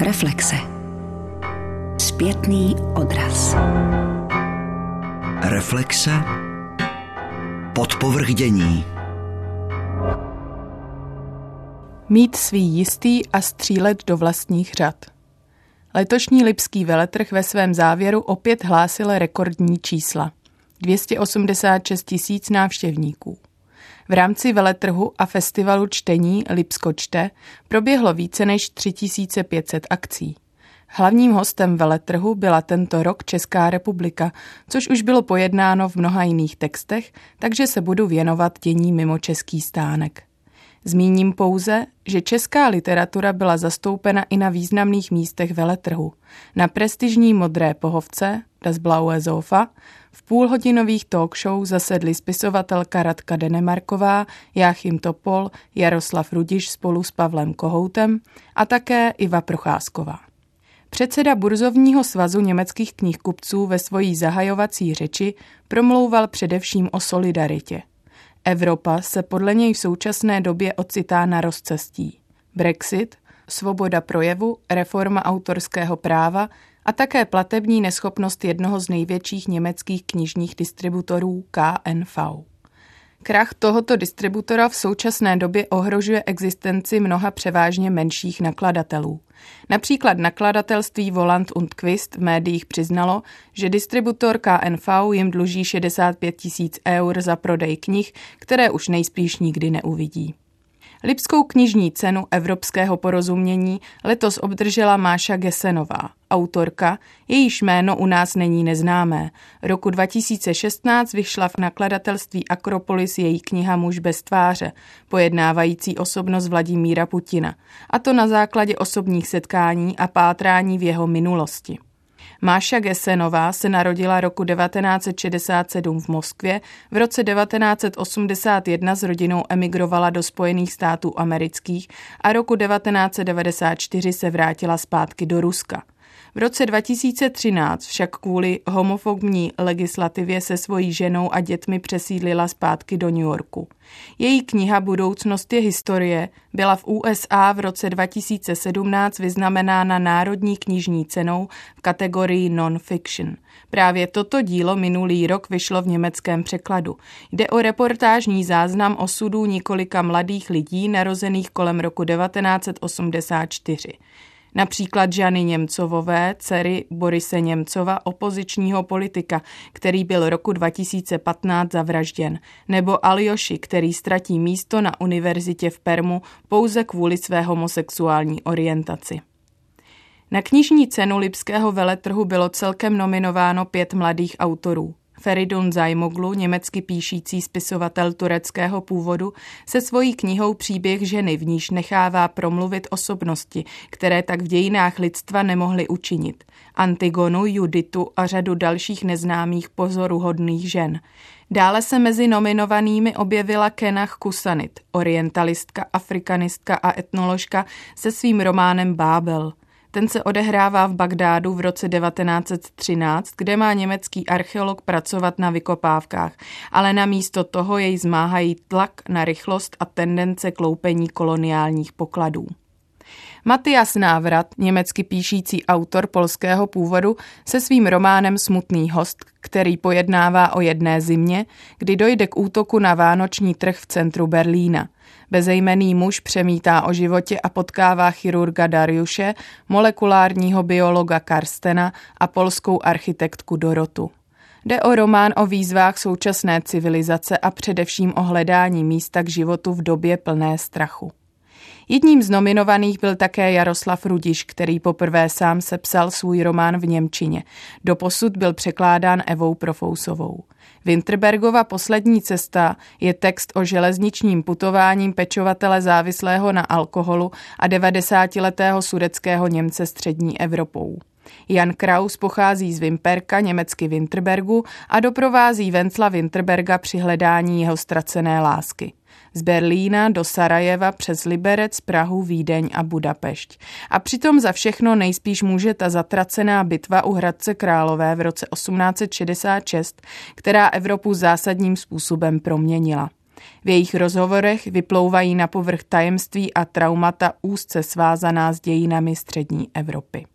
Reflexe. Zpětný odraz. Reflexe. Podpovrdění. Mít svý jistý a střílet do vlastních řad. Letošní Lipský veletrh ve svém závěru opět hlásil rekordní čísla. 286 tisíc návštěvníků. V rámci veletrhu a festivalu čtení Lipsko čte proběhlo více než 3500 akcí. Hlavním hostem veletrhu byla tento rok Česká republika, což už bylo pojednáno v mnoha jiných textech, takže se budu věnovat dění mimo český stánek. Zmíním pouze, že česká literatura byla zastoupena i na významných místech veletrhu. Na prestižní modré pohovce, Das Blaue Sofa, v půlhodinových talk show zasedli spisovatelka Radka Denemarková, Jáchym Topol, Jaroslav Rudiš spolu s Pavlem Kohoutem a také Iva Procházková. Předseda Burzovního svazu německých knihkupců ve svojí zahajovací řeči promlouval především o solidaritě. Evropa se podle něj v současné době ocitá na rozcestí. Brexit, svoboda projevu, reforma autorského práva a také platební neschopnost jednoho z největších německých knižních distributorů KNV. Krach tohoto distributora v současné době ohrožuje existenci mnoha převážně menších nakladatelů. Například nakladatelství Volant und Quist v médiích přiznalo, že distributor KNV jim dluží 65 tisíc eur za prodej knih, které už nejspíš nikdy neuvidí. Lipskou knižní cenu evropského porozumění letos obdržela Máša Gesenová, autorka, jejíž jméno u nás není neznámé. Roku 2016 vyšla v nakladatelství Akropolis její kniha Muž bez tváře, pojednávající osobnost Vladimíra Putina, a to na základě osobních setkání a pátrání v jeho minulosti. Máša Gesenová se narodila roku 1967 v Moskvě, v roce 1981 s rodinou emigrovala do Spojených států amerických a roku 1994 se vrátila zpátky do Ruska. V roce 2013 však kvůli homofobní legislativě se svojí ženou a dětmi přesídlila zpátky do New Yorku. Její kniha Budoucnost je historie byla v USA v roce 2017 vyznamenána Národní knižní cenou v kategorii non-fiction. Právě toto dílo minulý rok vyšlo v německém překladu. Jde o reportážní záznam osudů několika mladých lidí narozených kolem roku 1984 například Žany Němcovové, dcery Borise Němcova, opozičního politika, který byl roku 2015 zavražděn, nebo Aljoši, který ztratí místo na univerzitě v Permu pouze kvůli své homosexuální orientaci. Na knižní cenu Lipského veletrhu bylo celkem nominováno pět mladých autorů. Feridun Zajmoglu, německy píšící spisovatel tureckého původu, se svojí knihou Příběh ženy v níž nechává promluvit osobnosti, které tak v dějinách lidstva nemohly učinit. Antigonu, Juditu a řadu dalších neznámých pozoruhodných žen. Dále se mezi nominovanými objevila Kenach Kusanit, orientalistka, afrikanistka a etnoložka se svým románem Bábel – ten se odehrává v Bagdádu v roce 1913, kde má německý archeolog pracovat na vykopávkách, ale na místo toho jej zmáhají tlak na rychlost a tendence kloupení koloniálních pokladů. Matias Návrat, německy píšící autor polského původu, se svým románem Smutný host, který pojednává o jedné zimě, kdy dojde k útoku na vánoční trh v centru Berlína. Bezejmený muž přemítá o životě a potkává chirurga Dariuše, molekulárního biologa Karstena a polskou architektku Dorotu. Jde o román o výzvách současné civilizace a především o hledání místa k životu v době plné strachu. Jedním z nominovaných byl také Jaroslav Rudiš, který poprvé sám sepsal svůj román v Němčině. Doposud byl překládán Evou Profousovou. Winterbergova poslední cesta je text o železničním putováním pečovatele závislého na alkoholu a 90-letého sudeckého Němce střední Evropou. Jan Kraus pochází z Wimperka, německy Winterbergu, a doprovází Vencla Winterberga při hledání jeho ztracené lásky z Berlína do Sarajeva přes Liberec, Prahu, Vídeň a Budapešť. A přitom za všechno nejspíš může ta zatracená bitva u Hradce Králové v roce 1866, která Evropu zásadním způsobem proměnila. V jejich rozhovorech vyplouvají na povrch tajemství a traumata úzce svázaná s dějinami střední Evropy.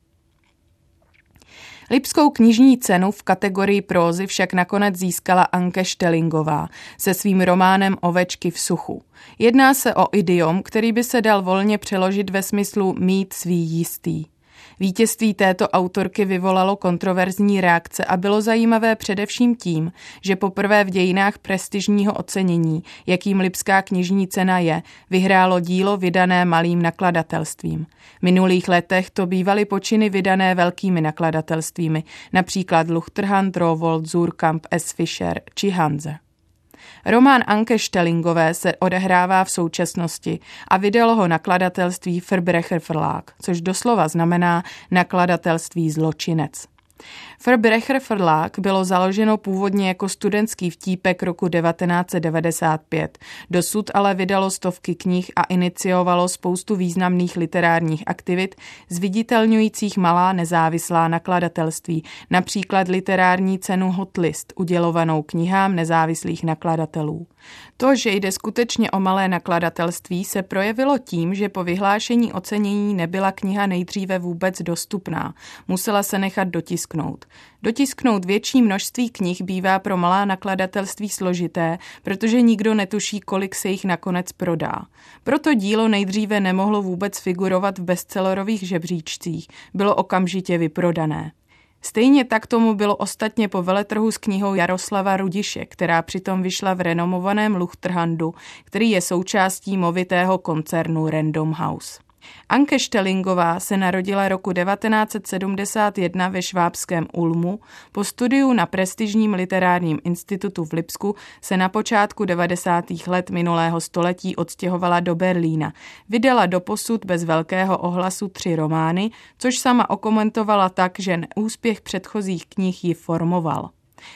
Lipskou knižní cenu v kategorii prózy však nakonec získala Anke Štelingová se svým románem Ovečky v suchu. Jedná se o idiom, který by se dal volně přeložit ve smyslu mít svý jistý. Vítězství této autorky vyvolalo kontroverzní reakce a bylo zajímavé především tím, že poprvé v dějinách prestižního ocenění, jakým Lipská knižní cena je, vyhrálo dílo vydané malým nakladatelstvím. V minulých letech to bývaly počiny vydané velkými nakladatelstvími, například Luchterhand, Rowold, Zurkamp, S. Fischer či Hanze. Román Anke Štelingové se odehrává v současnosti a vydalo ho nakladatelství Verbrecher Verlag, což doslova znamená nakladatelství zločinec. Verbrecher Verlag bylo založeno původně jako studentský vtípek roku 1995. Dosud ale vydalo stovky knih a iniciovalo spoustu významných literárních aktivit, zviditelňujících malá nezávislá nakladatelství, například literární cenu Hotlist, udělovanou knihám nezávislých nakladatelů. To, že jde skutečně o malé nakladatelství, se projevilo tím, že po vyhlášení ocenění nebyla kniha nejdříve vůbec dostupná. Musela se nechat dotisknout. Dotisknout větší množství knih bývá pro malá nakladatelství složité, protože nikdo netuší, kolik se jich nakonec prodá. Proto dílo nejdříve nemohlo vůbec figurovat v bestsellerových žebříčcích, bylo okamžitě vyprodané. Stejně tak tomu bylo ostatně po veletrhu s knihou Jaroslava Rudiše, která přitom vyšla v renomovaném Luchterhandu, který je součástí movitého koncernu Random House. Anke Štelingová se narodila roku 1971 ve švábském Ulmu. Po studiu na prestižním literárním institutu v Lipsku se na počátku 90. let minulého století odstěhovala do Berlína. Vydala do posud bez velkého ohlasu tři romány, což sama okomentovala tak, že úspěch předchozích knih ji formoval.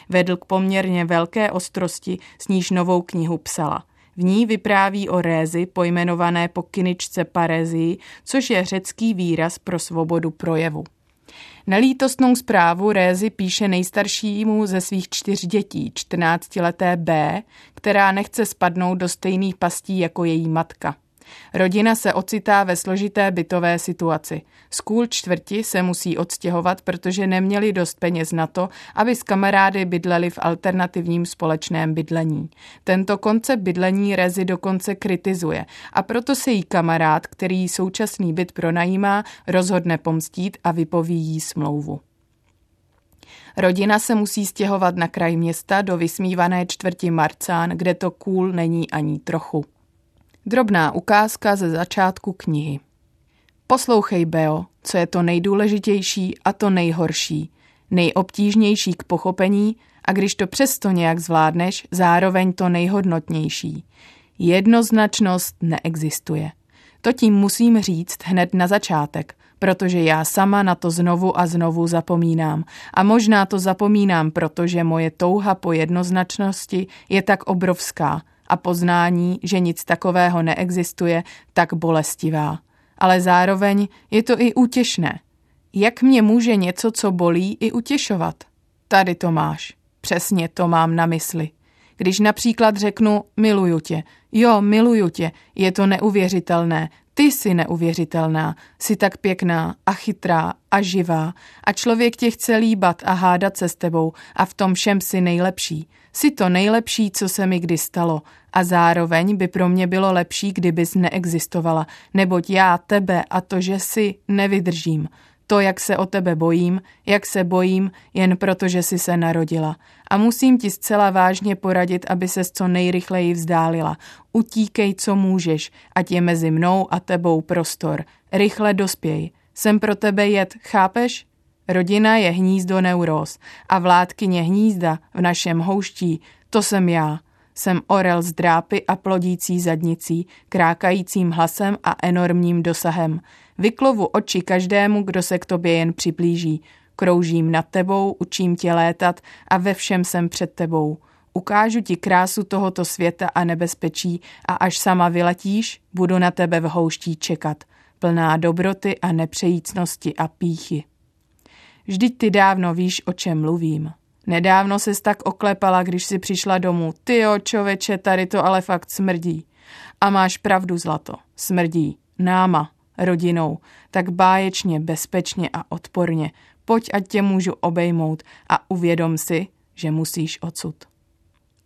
Vedl k poměrně velké ostrosti, s níž novou knihu psala – v ní vypráví o rézi pojmenované po kyničce Parezii, což je řecký výraz pro svobodu projevu. Nelítostnou zprávu Rézy píše nejstaršímu ze svých čtyř dětí, 14-leté B, která nechce spadnout do stejných pastí jako její matka. Rodina se ocitá ve složité bytové situaci. Z kůl čtvrti se musí odstěhovat, protože neměli dost peněz na to, aby s kamarády bydleli v alternativním společném bydlení. Tento koncept bydlení Rezi dokonce kritizuje a proto se jí kamarád, který současný byt pronajímá, rozhodne pomstít a vypoví jí smlouvu. Rodina se musí stěhovat na kraj města do vysmívané čtvrti Marcán, kde to kůl není ani trochu. Drobná ukázka ze začátku knihy. Poslouchej, Beo, co je to nejdůležitější a to nejhorší, nejobtížnější k pochopení a když to přesto nějak zvládneš, zároveň to nejhodnotnější. Jednoznačnost neexistuje. To tím musím říct hned na začátek, protože já sama na to znovu a znovu zapomínám. A možná to zapomínám, protože moje touha po jednoznačnosti je tak obrovská – a poznání, že nic takového neexistuje, tak bolestivá. Ale zároveň je to i útěšné. Jak mě může něco, co bolí, i utěšovat? Tady to máš. Přesně to mám na mysli. Když například řeknu miluju tě, jo, miluju tě, je to neuvěřitelné, ty jsi neuvěřitelná, jsi tak pěkná a chytrá a živá a člověk tě chce líbat a hádat se s tebou a v tom všem si nejlepší. Jsi to nejlepší, co se mi kdy stalo a zároveň by pro mě bylo lepší, kdybys neexistovala, neboť já tebe a to, že si, nevydržím. To, jak se o tebe bojím, jak se bojím, jen proto, že jsi se narodila. A musím ti zcela vážně poradit, aby se co nejrychleji vzdálila. Utíkej, co můžeš, ať je mezi mnou a tebou prostor. Rychle dospěj. Jsem pro tebe jed, chápeš? Rodina je hnízdo neuróz a vládkyně hnízda v našem houští, to jsem já. Jsem orel z drápy a plodící zadnicí, krákajícím hlasem a enormním dosahem. Vyklovu oči každému, kdo se k tobě jen přiblíží. Kroužím nad tebou, učím tě létat a ve všem jsem před tebou. Ukážu ti krásu tohoto světa a nebezpečí a až sama vyletíš, budu na tebe v houští čekat, plná dobroty a nepřejícnosti a píchy. Vždyť ty dávno víš, o čem mluvím. Nedávno se tak oklepala, když si přišla domů. Tyjo, čověče, tady to ale fakt smrdí. A máš pravdu, zlato. Smrdí. Náma, rodinou. Tak báječně, bezpečně a odporně. Pojď, ať tě můžu obejmout a uvědom si, že musíš odsud.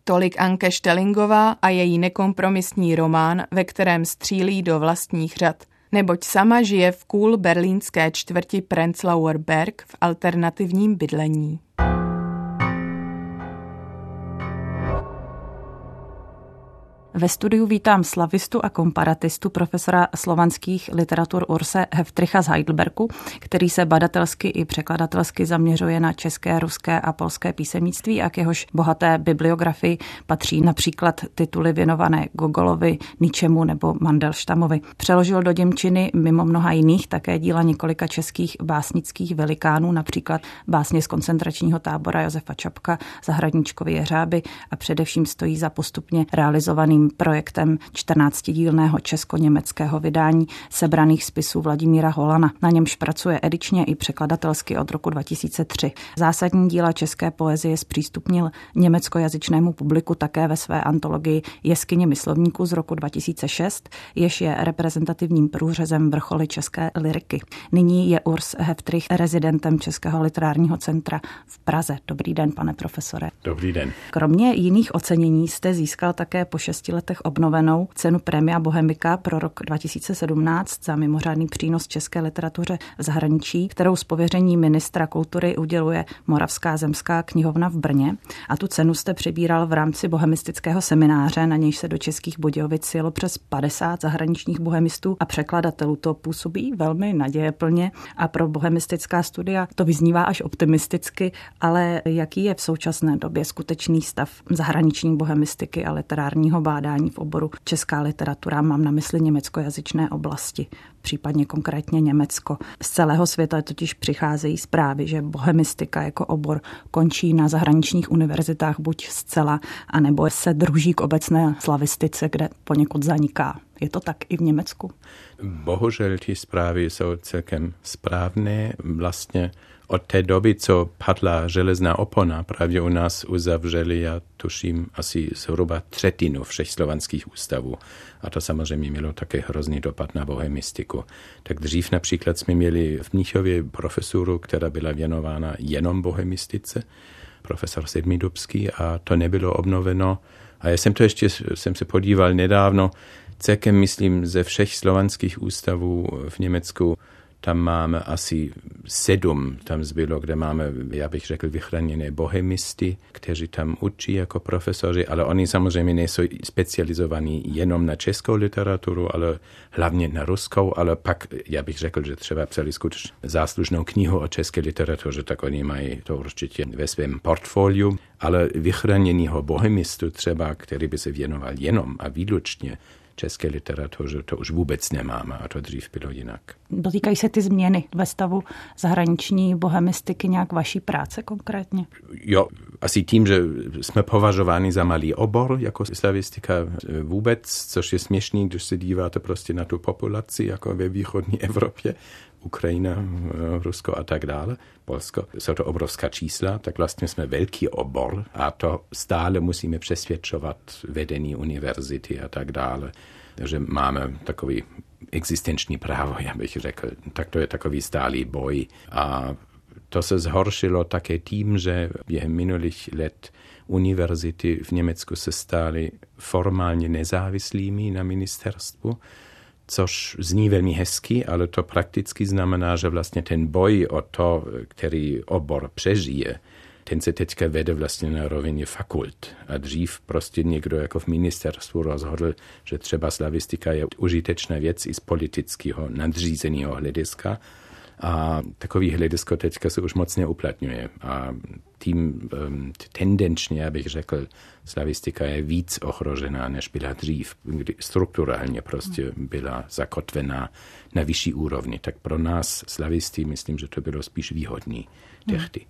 Tolik Anke Štelingová a její nekompromisní román, ve kterém střílí do vlastních řad. Neboť sama žije v cool berlínské čtvrti Prenzlauer Berg v alternativním bydlení. Ve studiu vítám slavistu a komparatistu profesora slovanských literatur Urse Heftricha z Heidelbergu, který se badatelsky i překladatelsky zaměřuje na české, ruské a polské písemnictví a k jehož bohaté bibliografii patří například tituly věnované Gogolovi, Ničemu nebo Mandelštamovi. Přeložil do Děmčiny mimo mnoha jiných také díla několika českých básnických velikánů, například básně z koncentračního tábora Josefa Čapka, Zahradničkovi jeřáby a především stojí za postupně realizovaným společným projektem 14-dílného česko-německého vydání sebraných spisů Vladimíra Holana. Na němž pracuje edičně i překladatelsky od roku 2003. Zásadní díla české poezie zpřístupnil německojazyčnému publiku také ve své antologii Jeskyně myslovníků z roku 2006, jež je reprezentativním průřezem vrcholy české liriky. Nyní je Urs Heftrich rezidentem Českého literárního centra v Praze. Dobrý den, pane profesore. Dobrý den. Kromě jiných ocenění jste získal také po šesti letech obnovenou cenu Prémia Bohemika pro rok 2017 za mimořádný přínos české literatuře v zahraničí, kterou z pověření ministra kultury uděluje Moravská zemská knihovna v Brně. A tu cenu jste přibíral v rámci bohemistického semináře, na nějž se do českých Budějovic jelo přes 50 zahraničních bohemistů a překladatelů. To působí velmi nadějeplně a pro bohemistická studia to vyznívá až optimisticky, ale jaký je v současné době skutečný stav zahraniční bohemistiky a literárního bádání? Bádání v oboru česká literatura, mám na mysli německojazyčné oblasti, případně konkrétně Německo. Z celého světa totiž přicházejí zprávy, že bohemistika jako obor končí na zahraničních univerzitách buď zcela, anebo se druží k obecné slavistice, kde poněkud zaniká. Je to tak i v Německu? Bohužel ty zprávy jsou celkem správné. Vlastně od té doby, co padla železná opona, právě u nás uzavřeli, já tuším, asi zhruba třetinu všech slovanských ústavů. A to samozřejmě mělo také hrozný dopad na bohemistiku. Tak dřív například jsme měli v Mnichově profesuru, která byla věnována jenom bohemistice, profesor Sedmidubský, a to nebylo obnoveno. A já jsem to ještě, jsem se podíval nedávno, celkem myslím ze všech slovanských ústavů v Německu tam máme asi sedm, tam zbylo, kde máme, já bych řekl, vychráněné bohemisty, kteří tam učí jako profesoři, ale oni samozřejmě nejsou specializovaní jenom na českou literaturu, ale hlavně na ruskou, ale pak, já bych řekl, že třeba psali skutečně záslužnou knihu o české literatuře, tak oni mají to určitě ve svém portfoliu, ale vychráněného bohemistu třeba, který by se věnoval jenom a výlučně české literatuře to už vůbec nemáme a to dřív bylo jinak. Dotýkají se ty změny ve stavu zahraniční bohemistiky nějak vaší práce konkrétně? Jo, asi tím, že jsme považováni za malý obor jako slavistika vůbec, což je směšný, když se díváte prostě na tu populaci jako ve východní Evropě, Ukrajina, Rusko a tak dále, Polsko. Jsou to obrovská čísla, tak vlastně jsme velký obor a to stále musíme přesvědčovat vedení univerzity a tak dále, že máme takový existenční právo, já bych řekl. Tak to je takový stálý boj a to se zhoršilo také tím, že během minulých let univerzity v Německu se staly formálně nezávislými na ministerstvu což zní velmi hezky, ale to prakticky znamená, že vlastně ten boj o to, který obor přežije, ten se teďka vede vlastně na rovině fakult. A dřív prostě někdo jako v ministerstvu rozhodl, že třeba slavistika je užitečná věc i z politického nadřízeného hlediska. A takový hledisko teďka se už moc neuplatňuje. A tím um, tendenčně, abych řekl, slavistika je víc ohrožená, než byla dřív, strukturálně prostě byla zakotvená na vyšší úrovni. Tak pro nás slavisty myslím, že to bylo spíš výhodný tehdy.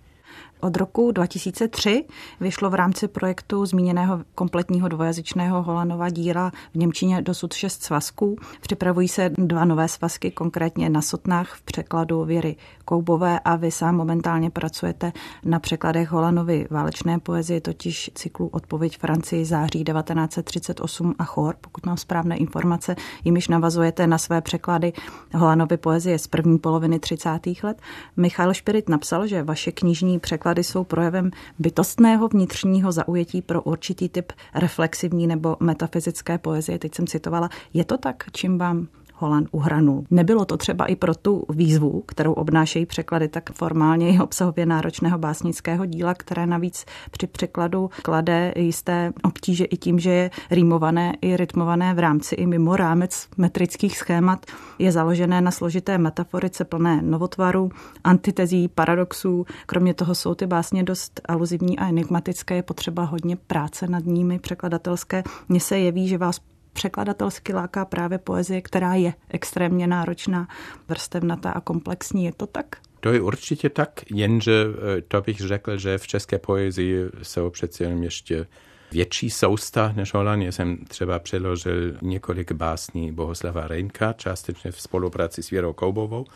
Od roku 2003 vyšlo v rámci projektu zmíněného kompletního dvojazyčného Holanova díla v Němčině dosud šest svazků. Připravují se dva nové svazky, konkrétně na Sotnách v překladu Věry Koubové a vy sám momentálně pracujete na překladech Holanovy válečné poezie, totiž cyklu Odpověď Francii září 1938 a Chor, pokud mám správné informace, jimiž navazujete na své překlady Holanovy poezie z první poloviny 30. let. Michal Špirit napsal, že vaše knižní překlady jsou projevem bytostného vnitřního zaujetí pro určitý typ reflexivní nebo metafyzické poezie. Teď jsem citovala. Je to tak, čím vám Holand uhranul. Nebylo to třeba i pro tu výzvu, kterou obnášejí překlady tak formálně i obsahově náročného básnického díla, které navíc při překladu klade jisté obtíže i tím, že je rýmované i rytmované v rámci i mimo rámec metrických schémat, je založené na složité metaforice plné novotvaru, antitezí, paradoxů. Kromě toho jsou ty básně dost aluzivní a enigmatické, je potřeba hodně práce nad nimi překladatelské. Mně se jeví, že vás překladatelsky láká právě poezie, která je extrémně náročná, vrstevnatá a komplexní. Je to tak? To je určitě tak, jenže eh, to bych řekl, že v české poezii jsou přece jen ještě větší sousta než. Já jsem třeba přeložil několik básní Bohuslava Reinka, částečně v spolupráci s Věrou Koubovou.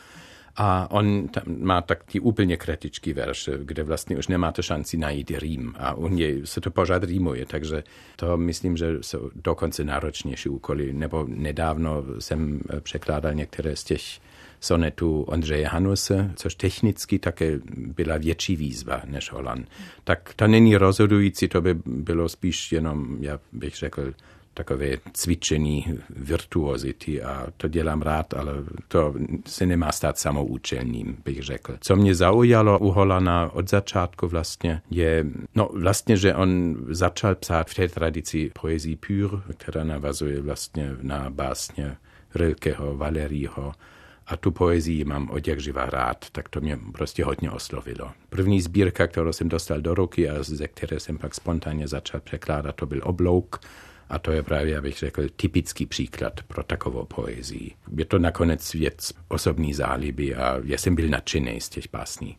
A on má tak ty úplně kratičký verše, kde vlastně už nemáte šanci najít rým. A u něj se to pořád rýmuje, takže to myslím, že jsou dokonce náročnější úkoly. Nebo nedávno jsem překládal některé z těch sonetů Ondřeje Hanuse, což technicky také byla větší výzva než Holand. Tak to není rozhodující, to by bylo spíš jenom, já bych řekl, takové cvičení virtuozity a to dělám rád, ale to se nemá stát samoučelným, bych řekl. Co mě zaujalo u Holana od začátku vlastně je, no vlastně, že on začal psát v té tradici poezii pure, která navazuje vlastně na básně Rilkeho, Valerího, a tu poezii mám od jak živa rád, tak to mě prostě hodně oslovilo. První sbírka, kterou jsem dostal do ruky a ze které jsem pak spontánně začal překládat, to byl Oblouk a to je právě, abych řekl, typický příklad pro takovou poezii. Je to nakonec věc osobní záliby a já jsem byl nadšený z těch básní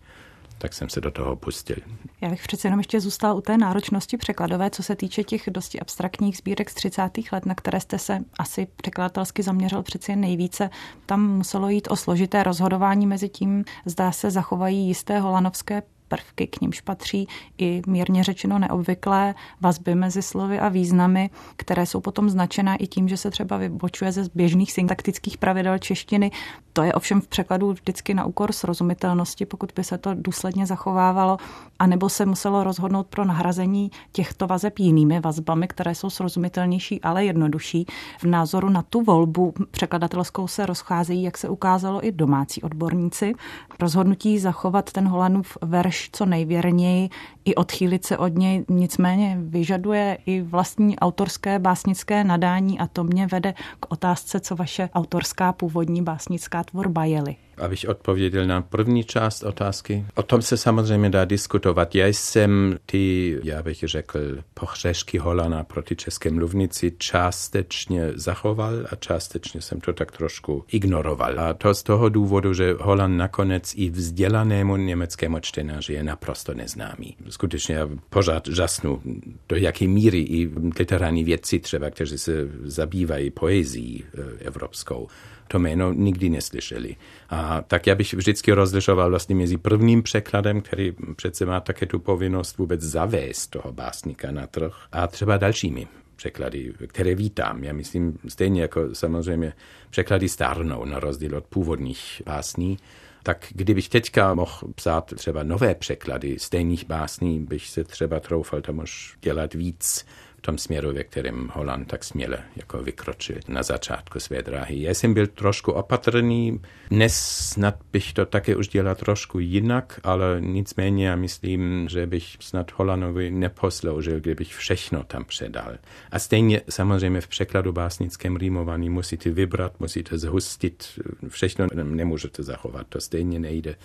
tak jsem se do toho pustil. Já bych přece jenom ještě zůstal u té náročnosti překladové, co se týče těch dosti abstraktních sbírek z 30. let, na které jste se asi překladatelsky zaměřil přeci nejvíce. Tam muselo jít o složité rozhodování mezi tím, zdá se zachovají jisté holanovské prvky, k nímž patří i mírně řečeno neobvyklé vazby mezi slovy a významy, které jsou potom značená i tím, že se třeba vybočuje ze běžných syntaktických pravidel češtiny. To je ovšem v překladu vždycky na úkor srozumitelnosti, pokud by se to důsledně zachovávalo, anebo se muselo rozhodnout pro nahrazení těchto vazeb jinými vazbami, které jsou srozumitelnější, ale jednodušší. V názoru na tu volbu překladatelskou se rozcházejí, jak se ukázalo, i domácí odborníci. Rozhodnutí zachovat ten Holanův verš drž co nejvěrněji i odchýlit se od něj, nicméně vyžaduje i vlastní autorské básnické nadání a to mě vede k otázce, co vaše autorská původní básnická tvorba jeli. Abych odpověděl na první část otázky. O tom se samozřejmě dá diskutovat. Já jsem ty, já bych řekl, pohřešky Holana proti české mluvnici částečně zachoval a částečně jsem to tak trošku ignoroval. A to z toho důvodu, že Holan nakonec i vzdělanému německému čtenáři je naprosto neznámý. Skutečně já pořád žasnu, do jaké míry i literární vědci třeba, kteří se zabývají poezí e, evropskou, to jméno nikdy neslyšeli. A tak já bych vždycky rozlišoval vlastně mezi prvním překladem, který přece má také tu povinnost vůbec zavést toho básníka na trh a třeba dalšími překlady, které vítám. Já myslím stejně jako samozřejmě překlady stárnou na rozdíl od původních básní. Tak kdybych teďka mohl psát třeba nové překlady stejných básní, bych se třeba troufal tam už dělat víc tom směru, ve kterém Holand tak směle jako vykročil na začátku své dráhy. Já jsem byl trošku opatrný, dnes snad bych to také už dělal trošku jinak, ale nicméně já myslím, že bych snad Holanovi neposloužil, kdybych všechno tam předal. A stejně samozřejmě v překladu básnickém rýmovaní musíte vybrat, musíte zhustit, všechno nemůžete zachovat, to stejně nejde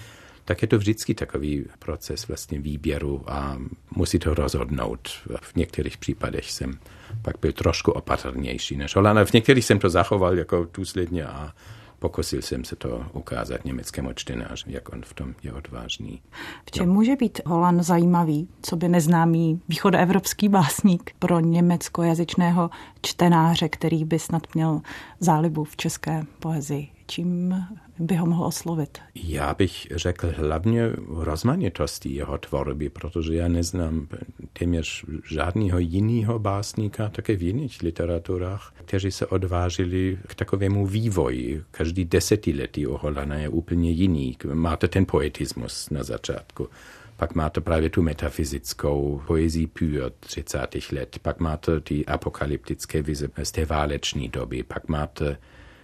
tak je to vždycky takový proces vlastně výběru a musí to rozhodnout. V některých případech jsem pak byl trošku opatrnější než Holanda. V některých jsem to zachoval jako důsledně a pokusil jsem se to ukázat německému čtenáři, jak on v tom je odvážný. V čem no. může být Holan zajímavý, co by neznámý východoevropský básník pro německojazyčného čtenáře, který by snad měl zálibu v české poezii? Čím by ho mohl oslovit? Já bych řekl hlavně rozmanitosti jeho tvorby, protože já neznám téměř žádného jiného básníka, také v jiných literaturách, kteří se odvážili k takovému vývoji. Každý desetiletí u Holana je úplně jiný. Máte ten poetismus na začátku. Pak máte právě tu metafyzickou poezii pür 30. let. Pak máte ty apokalyptické vize z té váleční doby. Pak máte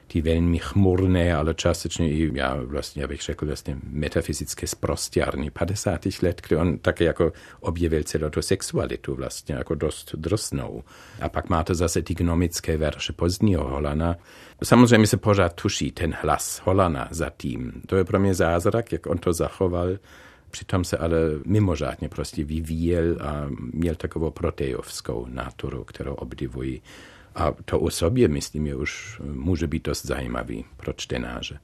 ty velmi chmurné, ale částečně i, já vlastně, já bych řekl, vlastně metafyzické sprostěrny 50. let, kde on také jako objevil celou tu sexualitu vlastně jako dost drsnou. A pak máte zase ty gnomické verše pozdního Holana. Samozřejmě se pořád tuší ten hlas Holana za tím. To je pro mě zázrak, jak on to zachoval. Přitom se ale mimořádně prostě vyvíjel a měl takovou protejovskou naturu, kterou obdivuji. A to o sobě, myslím, je už může být dost zajímavý pro čtenáře.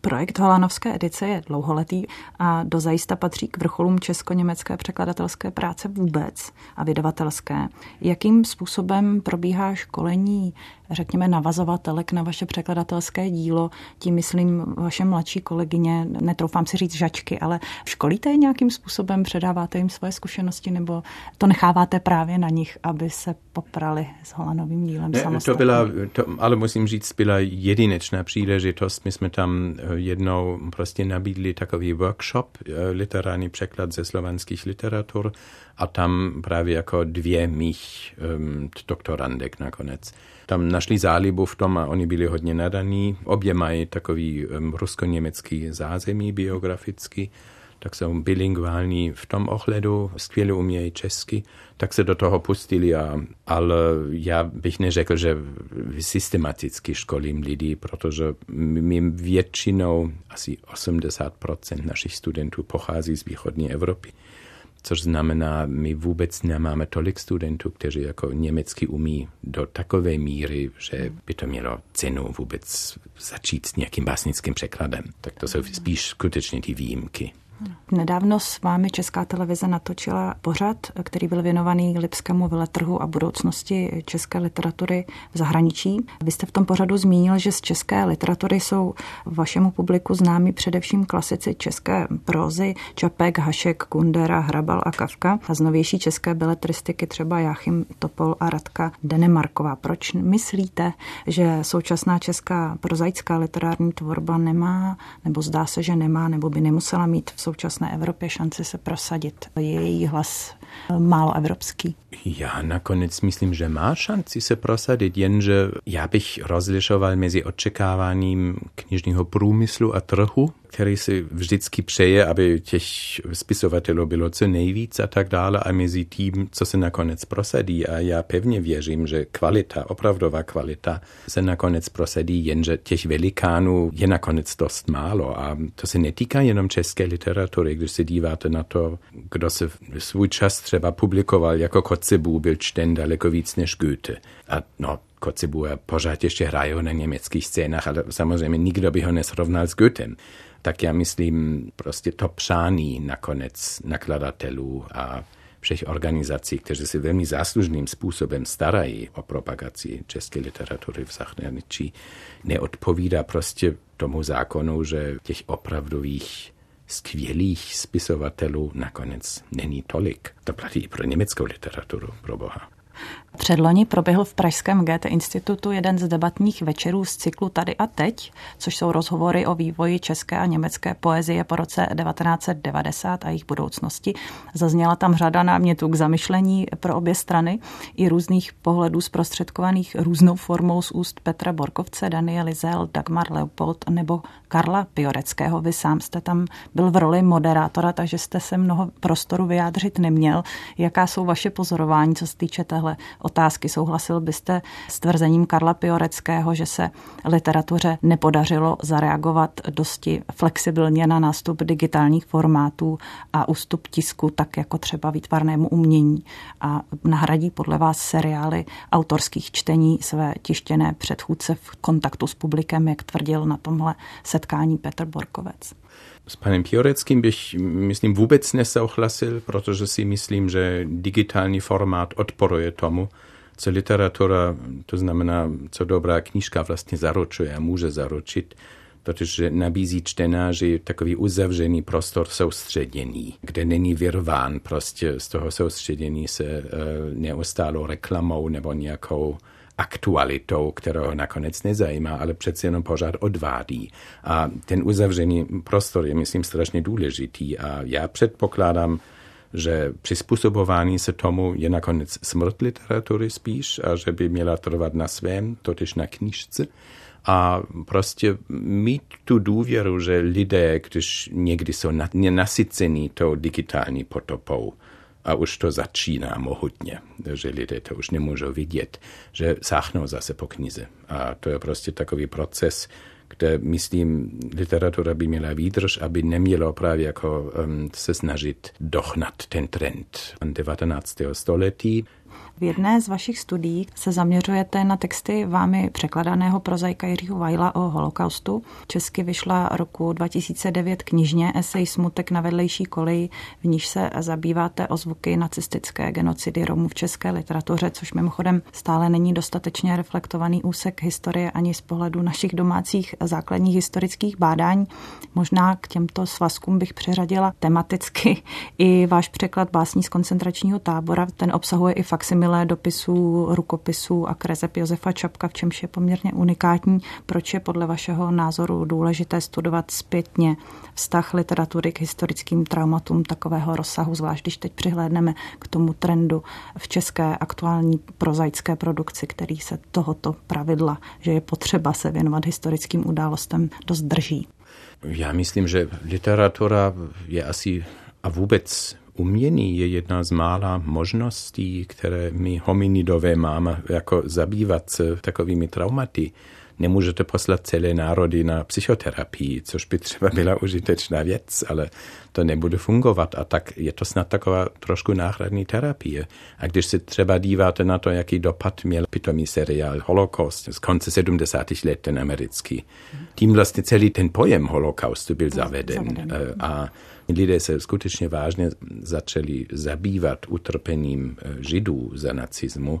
Projekt Holanovské edice je dlouholetý a do zajista patří k vrcholům česko-německé překladatelské práce vůbec a vydavatelské. Jakým způsobem probíhá školení, řekněme, navazovatelek na vaše překladatelské dílo? Tím myslím vaše mladší kolegyně, netroufám si říct žačky, ale školíte je nějakým způsobem, předáváte jim svoje zkušenosti nebo to necháváte právě na nich, aby se poprali s Holanovým dílem ne, To byla, to, ale musím říct, byla jedinečná příležitost. My jsme tam jednou prostě nabídli takový workshop, eh, literární překlad ze slovanských literatur a tam právě jako dvě mých um, doktorandek nakonec. Tam našli zálibu v tom a oni byli hodně nadaní. Obě mají takový um, rusko-německý zázemí biografický tak jsou bilingvální v tom ohledu, skvěle umějí česky, tak se do toho pustili, a, ale já bych neřekl, že systematicky školím lidi, protože my většinou, asi 80% našich studentů pochází z východní Evropy což znamená, my vůbec nemáme tolik studentů, kteří jako německy umí do takové míry, že by to mělo cenu vůbec začít s nějakým básnickým překladem. Tak to jsou spíš skutečně ty výjimky. Nedávno s vámi Česká televize natočila pořad, který byl věnovaný Lipskému veletrhu a budoucnosti české literatury v zahraničí. Vy jste v tom pořadu zmínil, že z české literatury jsou vašemu publiku známi především klasici české prózy Čapek, Hašek, Kundera, Hrabal a Kavka a z novější české beletristiky třeba Jáchym Topol a Radka Denemarková. Proč myslíte, že současná česká prozaická literární tvorba nemá, nebo zdá se, že nemá, nebo by nemusela mít v současné Evropě šanci se prosadit. Je její hlas málo evropský. Já nakonec myslím, že má šanci se prosadit, jenže já bych rozlišoval mezi očekáváním knižního průmyslu a trhu, který si vždycky přeje, aby těch spisovatelů bylo co nejvíc a tak dále, a mezi tím, co se nakonec prosadí. A já pevně věřím, že kvalita, opravdová kvalita se nakonec prosadí, jenže těch velikánů je nakonec dost málo. A to se netýká jenom české literatury, když se díváte na to, kdo se svůj čas třeba publikoval jako Kotzebue, byl čten daleko víc než Goethe. A no, Kotzebue pořád ještě hrají na německých scénách, ale samozřejmě nikdo by ho nesrovnal s Goethem. Tak já myslím, prostě to přání nakonec nakladatelů a všech organizací, kteří se velmi záslužným způsobem starají o propagaci české literatury v zahraničí, neodpovídá prostě tomu zákonu, že těch opravdových skvělých spisovatelů nakonec není tolik. To platí i pro německou literaturu, pro boha. Předloni proběhl v Pražském GT institutu jeden z debatních večerů z cyklu Tady a teď, což jsou rozhovory o vývoji české a německé poezie po roce 1990 a jejich budoucnosti. Zazněla tam řada námětů k zamyšlení pro obě strany i různých pohledů zprostředkovaných různou formou z úst Petra Borkovce, Daniel Zel, Dagmar Leopold nebo Karla Pioreckého. Vy sám jste tam byl v roli moderátora, takže jste se mnoho prostoru vyjádřit neměl. Jaká jsou vaše pozorování, co se týče téhle otázky. Souhlasil byste s tvrzením Karla Pioreckého, že se literatuře nepodařilo zareagovat dosti flexibilně na nástup digitálních formátů a ústup tisku, tak jako třeba výtvarnému umění a nahradí podle vás seriály autorských čtení své tištěné předchůdce v kontaktu s publikem, jak tvrdil na tomhle setkání Petr Borkovec. S panem Pioreckým bych, myslím, vůbec nesouhlasil, protože si myslím, že digitální formát odporuje tomu, co literatura, to znamená, co dobrá knížka vlastně zaručuje a může zaručit, protože nabízí čtenáři takový uzavřený prostor soustředění, kde není vyrván prostě z toho soustředění se e, neustálou reklamou nebo nějakou aktualitou, kterou nakonec nezajímá, ale přeci jenom pořád odvádí. A ten uzavřený prostor je, myslím, strašně důležitý. A já předpokládám, že přizpůsobování se tomu je nakonec smrt literatury spíš a že by měla trvat na svém, totiž na knížce. A prostě mít tu důvěru, že lidé, když někdy jsou nasycení tou digitální potopou, a už to začíná mohutně, že lidé to už nemůžou vidět, že sáhnou zase po knize. A to je prostě takový proces, kde, myslím, literatura by měla výdrž, aby nemělo právě jako um, se snažit dohnat ten trend 19. století. V jedné z vašich studií se zaměřujete na texty vámi překladaného prozaika Jiřího Vajla o holokaustu. Česky vyšla roku 2009 knižně Esej Smutek na vedlejší koleji, v níž se zabýváte o zvuky nacistické genocidy Romů v české literatuře, což mimochodem stále není dostatečně reflektovaný úsek historie ani z pohledu našich domácích základních historických bádání. Možná k těmto svazkům bych přeřadila tematicky i váš překlad básní z koncentračního tábora. Ten obsahuje i faksimil milé dopisů, rukopisů a kreseb Josefa Čapka, v čemž je poměrně unikátní. Proč je podle vašeho názoru důležité studovat zpětně vztah literatury k historickým traumatům takového rozsahu, zvlášť když teď přihlédneme k tomu trendu v české aktuální prozaické produkci, který se tohoto pravidla, že je potřeba se věnovat historickým událostem, dost drží. Já myslím, že literatura je asi a vůbec umění je jedna z mála možností, které my hominidové máme, jako zabývat se takovými traumaty. Nemůžete poslat celé národy na psychoterapii, což by třeba byla užitečná věc, ale to nebude fungovat. A tak je to snad taková trošku náhradní terapie. A když se třeba díváte na to, jaký dopad měl pitomý seriál Holocaust z konce 70. let, ten americký, tím vlastně celý ten pojem holokaustu byl zaveden. zaveden. A lidé se skutečně vážně začali zabývat utrpením eh, židů za nacismu,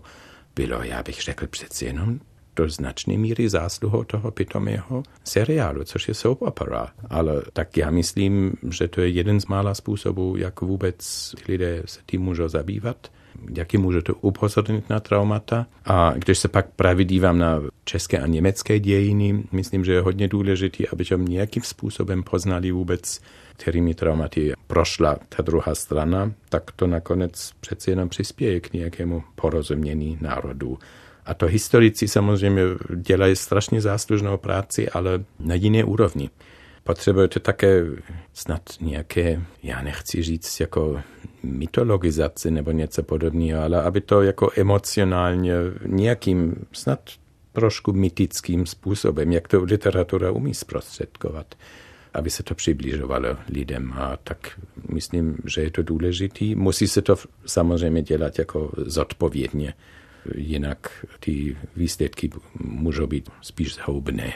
bylo, já bych řekl, přeci jenom do značné míry zásluhou toho pitomého seriálu, což je soap opera. Ale tak já myslím, že to je jeden z mála způsobů, jak vůbec lidé se tím můžou zabývat jaký můžete upozornit na traumata. A když se pak právě dívám na české a německé dějiny, myslím, že je hodně důležité, abychom nějakým způsobem poznali vůbec, kterými traumaty prošla ta druhá strana, tak to nakonec přeci jenom přispěje k nějakému porozumění národů. A to historici samozřejmě dělají strašně záslužnou práci, ale na jiné úrovni potřebujete také snad nějaké, já nechci říct jako mytologizaci nebo něco podobného, ale aby to jako emocionálně nějakým snad trošku mytickým způsobem, jak to literatura umí zprostředkovat, aby se to přibližovalo lidem. A tak myslím, že je to důležitý. Musí se to samozřejmě dělat jako zodpovědně, jinak ty výsledky můžou být spíš zhoubné.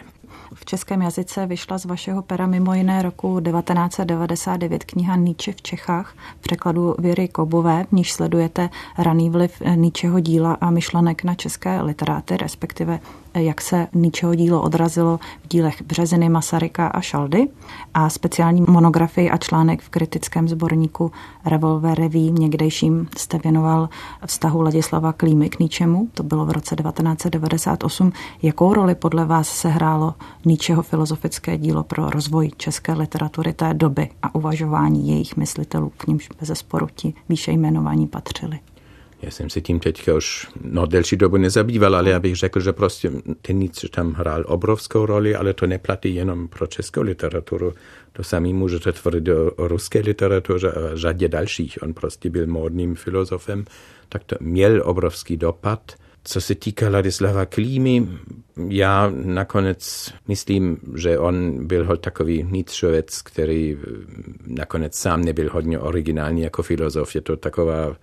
V českém jazyce vyšla z vašeho pera mimo jiné roku 1999 kniha Nietzsche v Čechách v překladu Věry Kobové, v níž sledujete raný vliv Nietzscheho díla a myšlenek na české literáty, respektive jak se Nietzscheho dílo odrazilo v dílech Březiny, Masaryka a Šaldy a speciální monografii a článek v kritickém sborníku Revolver Revue někdejším jste věnoval vztahu Ladislava Klímy k Nietzschemu, to bylo v roce 1998. Jakou roli podle vás sehrálo Nietzscheho filozofické dílo pro rozvoj české literatury té doby a uvažování jejich myslitelů, k nímž bez sporu ti výše jmenovaní patřili? Já jsem se tím teďka už no, delší dobu nezabýval, ale já bych řekl, že prostě ten Nietzsche tam hrál obrovskou roli, ale to neplatí jenom pro českou literaturu. To samý můžete tvrdit o, ruské literatuře a řadě dalších. On prostě byl módním filozofem, tak to měl obrovský dopad. Co se týká Ladislava Klímy, já nakonec myslím, že on byl hod takový Nietzschevec, který nakonec sám nebyl hodně originální jako filozof. Je to taková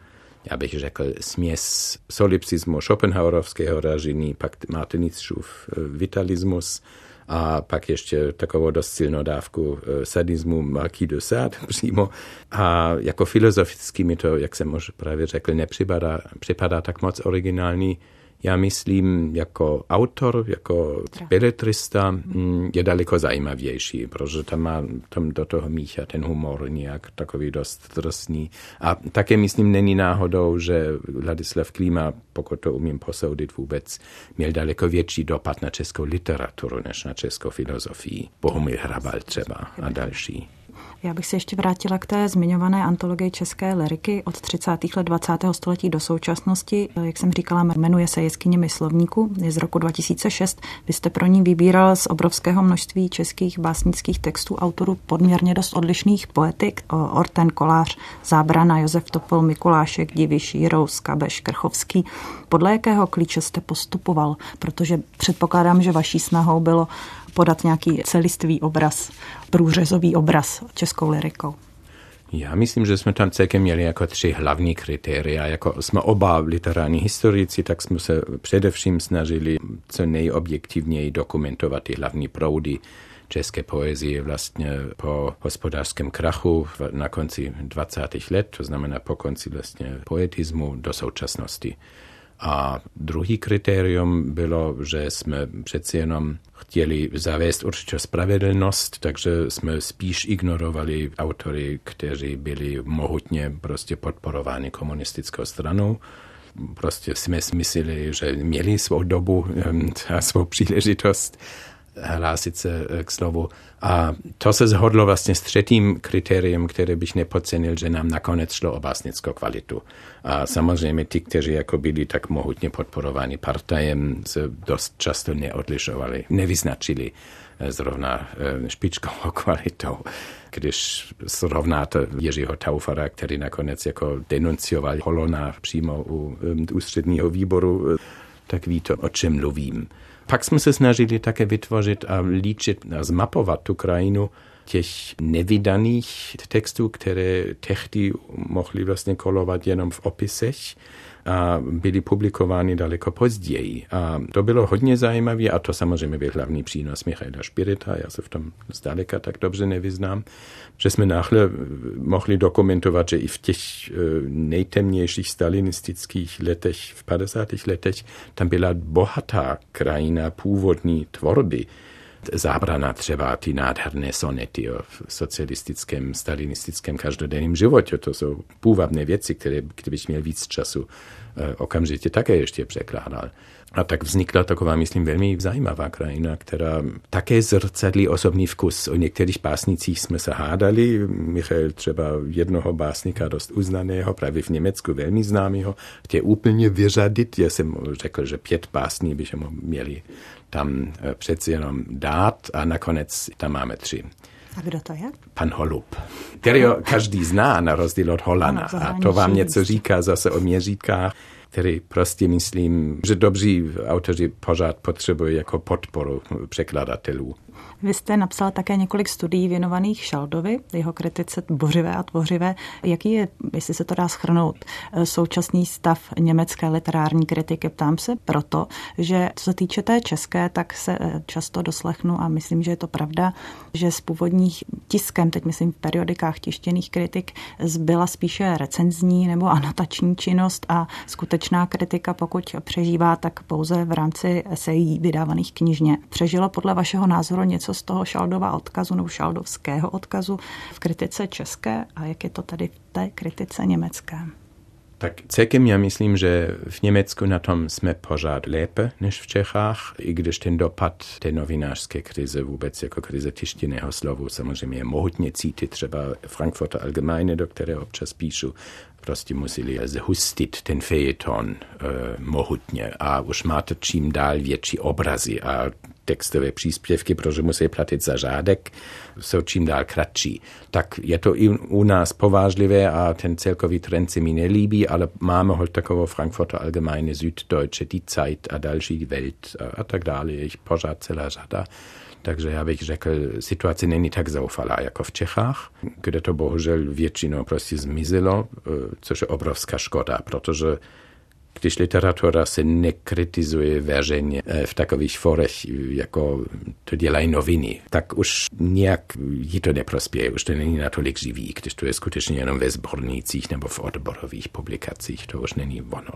já bych řekl, směs solipsismu Schopenhauerovského ražení, pak máte Nietzscheův vitalismus a pak ještě takovou dost silnou dávku sadismu Marquis de Sade přímo. A jako filozoficky mi to, jak jsem už právě řekl, nepřipadá připadá tak moc originální já myslím, jako autor, jako beletrista mm, je daleko zajímavější, protože tam má tam do toho mícha ten humor nějak takový dost drsný. A také myslím, není náhodou, že Ladislav Klima, pokud to umím posoudit vůbec, měl daleko větší dopad na českou literaturu, než na českou filozofii. Bohumil Hrabal třeba a další. Já bych se ještě vrátila k té zmiňované antologii české liriky od 30. let 20. století do současnosti. Jak jsem říkala, jmenuje se Jeskyněmi slovníku, je z roku 2006. Vy jste pro ní vybíral z obrovského množství českých básnických textů autorů podměrně dost odlišných poetik. Orten Kolář, Zábrana, Josef Topol, Mikulášek, Diviš, Jirous, Kabeš, Krchovský. Podle jakého klíče jste postupoval? Protože předpokládám, že vaší snahou bylo podat nějaký celistvý obraz, průřezový obraz českou lirikou. Já myslím, že jsme tam celkem měli jako tři hlavní kritéria. Jako jsme oba literární historici, tak jsme se především snažili co nejobjektivněji dokumentovat ty hlavní proudy české poezie vlastně po hospodářském krachu na konci 20. let, to znamená po konci vlastně poetismu do současnosti. A druhý kritérium bylo, že jsme přeci jenom chtěli zavést určitou spravedlnost, takže jsme spíš ignorovali autory, kteří byli mohutně prostě podporováni komunistickou stranou. Prostě jsme mysleli, že měli svou dobu a svou příležitost hlásit se k slovu. A to se zhodlo vlastně s třetím kritériem, které bych nepodcenil, že nám nakonec šlo o básnickou kvalitu. A samozřejmě ti, kteří jako byli tak mohutně podporováni partajem, se dost často neodlišovali, nevyznačili eh, zrovna eh, špičkovou kvalitou. Když srovnáte Jiřího Taufara, který nakonec jako denuncioval Holona přímo u eh, ústředního výboru, tak víte, o čem mluvím. Pak jsme se snažili také vytvořit a líčit a zmapovat tu krajinu těch nevydaných textů, které tehdy mohly vlastně kolovat jenom v opisech a byly publikovány daleko později. A to bylo hodně zajímavé a to samozřejmě byl hlavní přínos Michaela Špirita, já se v tom zdaleka tak dobře nevyznám, že jsme náhle mohli dokumentovat, že i v těch e, nejtemnějších stalinistických letech, v 50. letech, tam byla bohatá krajina původní tvorby, zábrana třeba ty nádherné sonety o socialistickém, stalinistickém každodenním životě. To jsou půvabné věci, které, kdybych měl víc času, eh, okamžitě také ještě překládal. A tak vznikla taková, myslím, velmi zajímavá krajina, která také zrcadlí osobní vkus. O některých básnicích jsme se hádali. Michal třeba jednoho básnika dost uznaného, právě v Německu velmi známého, chtěl úplně vyřadit. Já jsem řekl, že pět básní bychom měli tam eh, přeci jenom dát a nakonec tam máme tři. A kdo to je? Pan Holub, který každý zná na rozdíl od Holana. A to vám něco říká zase o měřítkách který prostě myslím, že dobří autoři pořád potřebují jako podporu překladatelů. Vy jste napsal také několik studií věnovaných Šaldovi, jeho kritice bořivé a tvořivé. Jaký je, jestli se to dá schrnout, současný stav německé literární kritiky? Ptám se proto, že co se týče té české, tak se často doslechnu a myslím, že je to pravda, že z původních tiskem, teď myslím v periodikách tištěných kritik, zbyla spíše recenzní nebo anotační činnost a skutečná kritika, pokud přežívá, tak pouze v rámci esejí vydávaných knižně. Přežilo podle vašeho názoru něco z toho Šaldova odkazu nebo šaldovského odkazu v kritice české a jak je to tady v té kritice německé? Tak celkem já myslím, že v Německu na tom jsme pořád lépe než v Čechách, i když ten dopad té novinářské krize vůbec jako krize tištěného slovu samozřejmě je mohutně cítit třeba Frankfurter Allgemeine, do které občas píšu, prostě museli zhustit ten fejeton uh, mohutně a už máte čím dál větší obrazy a textové příspěvky, protože musí platit za řádek, jsou čím dál kratší. Tak je to i u nás povážlivé a ten celkový trend se mi nelíbí, ale máme halt takovou Frankfurter Allgemeine, Süddeutsche, Die Zeit a další Welt a, a tak dále. Ich pořád celá řada. Takže já bych řekl, situace není tak zoufalá jako v Čechách, kde to bohužel většinou prostě zmizelo, e, což je obrovská škoda, protože když literatura se nekritizuje veřejně e, v takových forech, jako to dělají noviny, tak už nějak jí to neprospěje, už to není natolik živý, když to je skutečně jenom ve zbornících nebo v odborových publikacích, to už není ono.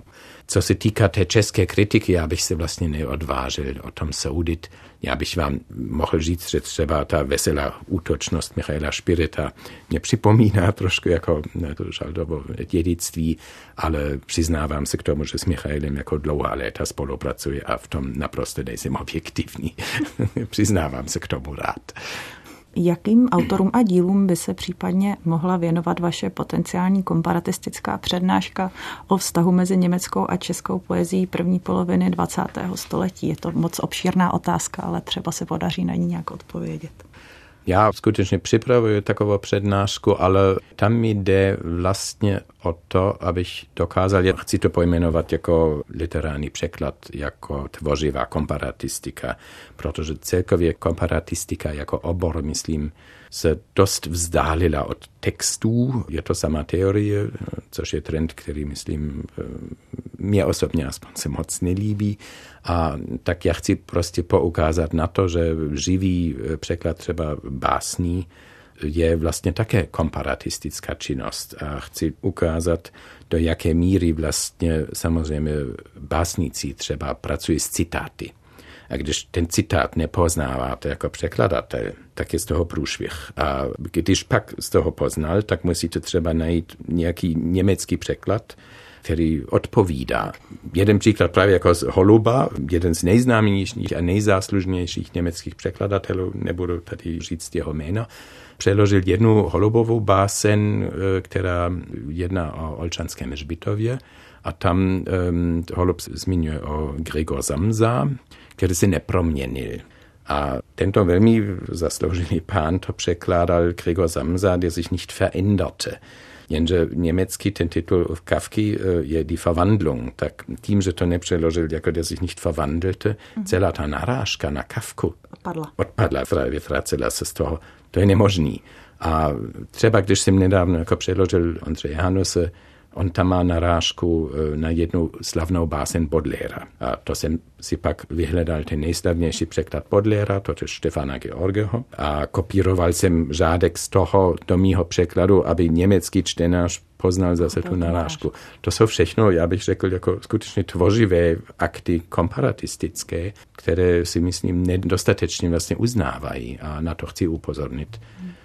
Co se týká té české kritiky, já bych se vlastně neodvážil o tom soudit, já bych vám mohl říct, že třeba ta veselá útočnost Michaela Špirita mě připomíná trošku jako to žaldovo dědictví, ale přiznávám se k tomu, že s Michaelem jako dlouhá léta spolupracuji a v tom naprosto nejsem objektivní. přiznávám se k tomu rád. Jakým autorům a dílům by se případně mohla věnovat vaše potenciální komparatistická přednáška o vztahu mezi německou a českou poezí první poloviny 20. století? Je to moc obšírná otázka, ale třeba se podaří na ní nějak odpovědět. Já skutečně připravuji takovou přednášku, ale tam mi jde vlastně o to, abych dokázal, já chci to pojmenovat jako literární překlad, jako tvořivá komparatistika, protože celkově komparatistika jako obor, myslím, se dost vzdálila od textů. Je to sama teorie, což je trend, který, myslím, mě osobně aspoň se moc nelíbí. A tak já chci prostě poukázat na to, že živý překlad třeba básní je vlastně také komparatistická činnost. A chci ukázat, do jaké míry vlastně samozřejmě básníci třeba pracují s citáty. A když ten citát nepoznáváte jako překladatel, tak je z toho průšvih. A když pak z toho poznal, tak musíte třeba najít nějaký německý překlad, který odpovídá. Jeden příklad právě jako z Holuba, jeden z nejznámějších a nejzáslužnějších německých překladatelů, nebudu tady říct jeho jméno, přeložil jednu holubovou básen, eh, která jedná o Olčanském hřbitově a tam um, holub zmiňuje o Gregor Samsa, který se neproměnil. A tento velmi zasloužený pán to překládal Gregor Samsa, der sich nicht veränderte. Jenže německý ten titul v Kavky eh, je Die Verwandlung. Tak tím, že to nepřeložil jako der sich nicht verwandelte, mm. celá ta narážka na Kavku odpadla. Odpadla, vyvracela se z toho. To je nemožný. A třeba když jsem nedávno jako přeložil Ondřej Hanuse, on tam má narážku eh, na jednu slavnou básen Bodlera. A to jsem si pak vyhledal ten nejslavnější překlad Bodlera, to je Stefana Georgeho. A kopíroval jsem řádek z toho do mýho překladu, aby německý čtenář poznal zase tu narážku. To jsou všechno, já bych řekl, jako skutečně tvořivé akty komparatistické, které si myslím nedostatečně vlastně uznávají a na to chci upozornit.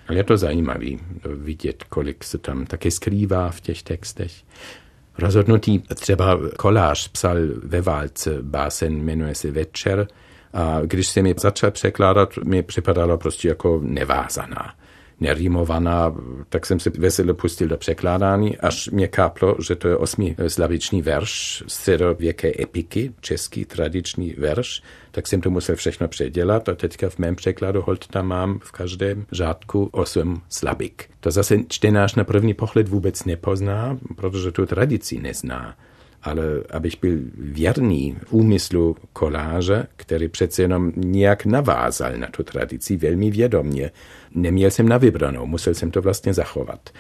Ale je to zajímavé vidět, kolik se tam také skrývá v těch textech. Rozhodnutí třeba Kolář psal ve válce básen, jmenuje se Večer, a když se mi začal překládat, mi připadalo prostě jako nevázaná nerýmovaná, tak jsem se veselé pustil do překládání, až mě káplo, že to je slavičný verš středověké epiky, český tradiční verš, tak jsem to musel všechno předělat a teďka v mém překladu hold tam mám v každém řádku osm slabik. To zase čtenář na první pohled vůbec nepozná, protože tu tradici nezná ale abych byl věrný úmyslu koláře, který přece jenom nějak navázal na tu tradici velmi vědomně. Neměl jsem na vybranou, musel jsem to vlastně zachovat.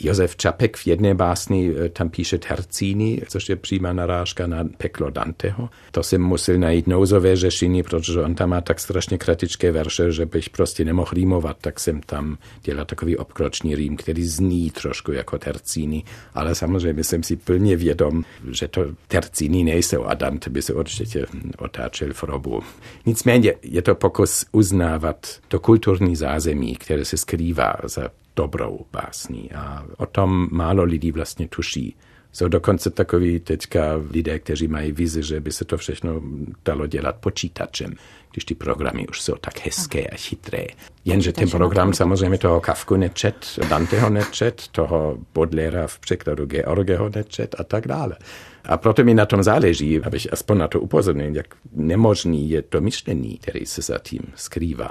Josef Čapek v jedné básni eh, tam píše Tercíny, což je přímá narážka na peklo Danteho. To jsem musel najít nouzové řešení, protože on tam má tak strašně kratičké verše, že bych prostě nemohl rýmovat, tak jsem tam dělal takový obkročný rým, který zní trošku jako Tercíny, ale samozřejmě jsem si plně vědom, že to Tercíny nejsou a Dante by se určitě otáčel v robu. Nicméně je to pokus uznávat to kulturní zázemí, které se skrývá za dobrou básní a o tom málo lidí vlastně tuší. Jsou dokonce takový teďka lidé, kteří mají vizi, že by se to všechno dalo dělat počítačem, když ty programy už jsou tak hezké a chytré. Jenže ten program samozřejmě toho Kafku nečet, Danteho nečet, toho Bodlera v překladu Georgeho nečet a tak dále. A proto mi na tom záleží, abych aspoň na to upozornil, jak nemožný je to myšlení, který se za tím skrývá.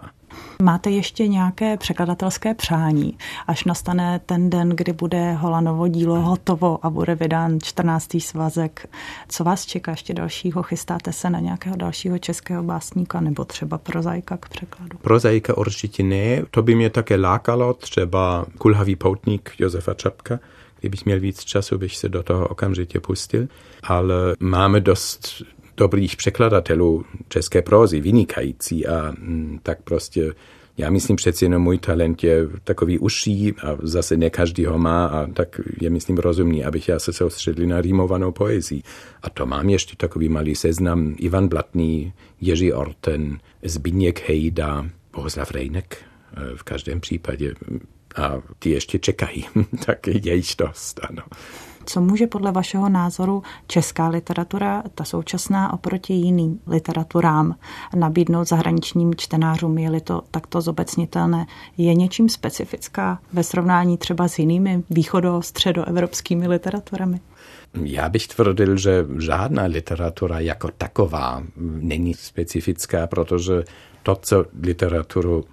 Máte ještě nějaké překladatelské přání, až nastane ten den, kdy bude Holanovo dílo hotovo a bude vydán 14. svazek? Co vás čeká ještě dalšího? Chystáte se na nějakého dalšího českého básníka nebo třeba prozaika k překladu? Prozaika určitě ne. To by mě také lákalo, třeba Kulhavý poutník Josefa Čapka. Kdybych měl víc času, bych se do toho okamžitě pustil. Ale máme dost dobrých překladatelů české prózy, vynikající a mm, tak prostě já myslím přeci jenom můj talent je takový uší a zase ne každý ho má a tak je myslím rozumný, abych já se soustředil na rýmovanou poezii. A to mám ještě takový malý seznam Ivan Blatný, Jiří Orten, Zbigněk Hejda, Bohuslav Rejnek e, v každém případě. A ty ještě čekají, tak je jich dost, ano. Co může podle vašeho názoru česká literatura, ta současná oproti jiným literaturám, nabídnout zahraničním čtenářům, je-li to takto zobecnitelné? Je něčím specifická ve srovnání třeba s jinými východo-středoevropskými literaturami? Já bych tvrdil, že žádná literatura jako taková není specifická, protože to, co literaturu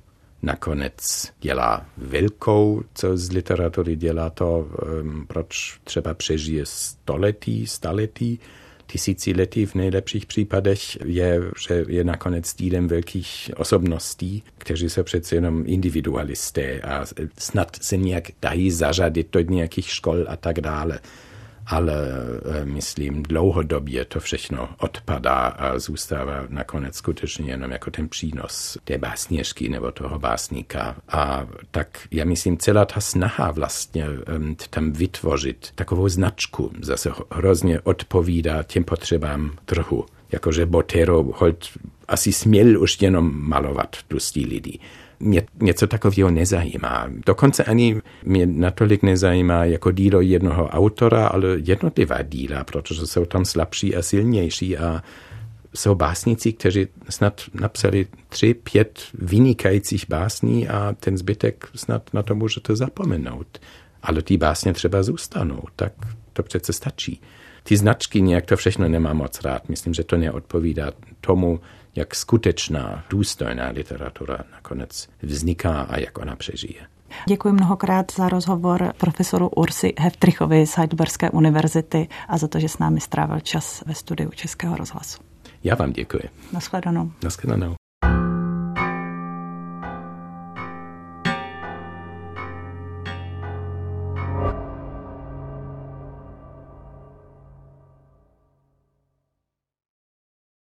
nakonec dělá velkou, co z literatury dělá to, um, proč třeba přežije století, staletí, tisíciletí v nejlepších případech je, že je nakonec dílem velkých osobností, kteří jsou přece jenom individualisté a snad se nějak dají zařadit do nějakých škol a tak dále ale e, myslím, dlouhodobě to všechno odpadá a zůstává nakonec skutečně jenom jako ten přínos té básněžky nebo toho básníka. A tak já myslím, celá ta snaha vlastně tam vytvořit takovou značku zase hrozně odpovídá těm potřebám trhu. Jakože Botero hold asi směl už jenom malovat tlustí lidi mě něco takového nezajímá. Dokonce ani mě natolik nezajímá jako dílo jednoho autora, ale jednotlivá díla, protože jsou tam slabší a silnější a jsou básníci, kteří snad napsali tři, pět vynikajících básní a ten zbytek snad na to můžete zapomenout. Ale ty básně třeba zůstanou, tak to přece stačí. Ty značky nějak to všechno nemá moc rád. Myslím, že to neodpovídá tomu, jak skutečná, důstojná literatura nakonec vzniká a jak ona přežije. Děkuji mnohokrát za rozhovor profesoru Ursi Heftrichovi z Heidelberské univerzity a za to, že s námi strávil čas ve studiu Českého rozhlasu. Já vám děkuji. Naschledanou. Naschledanou.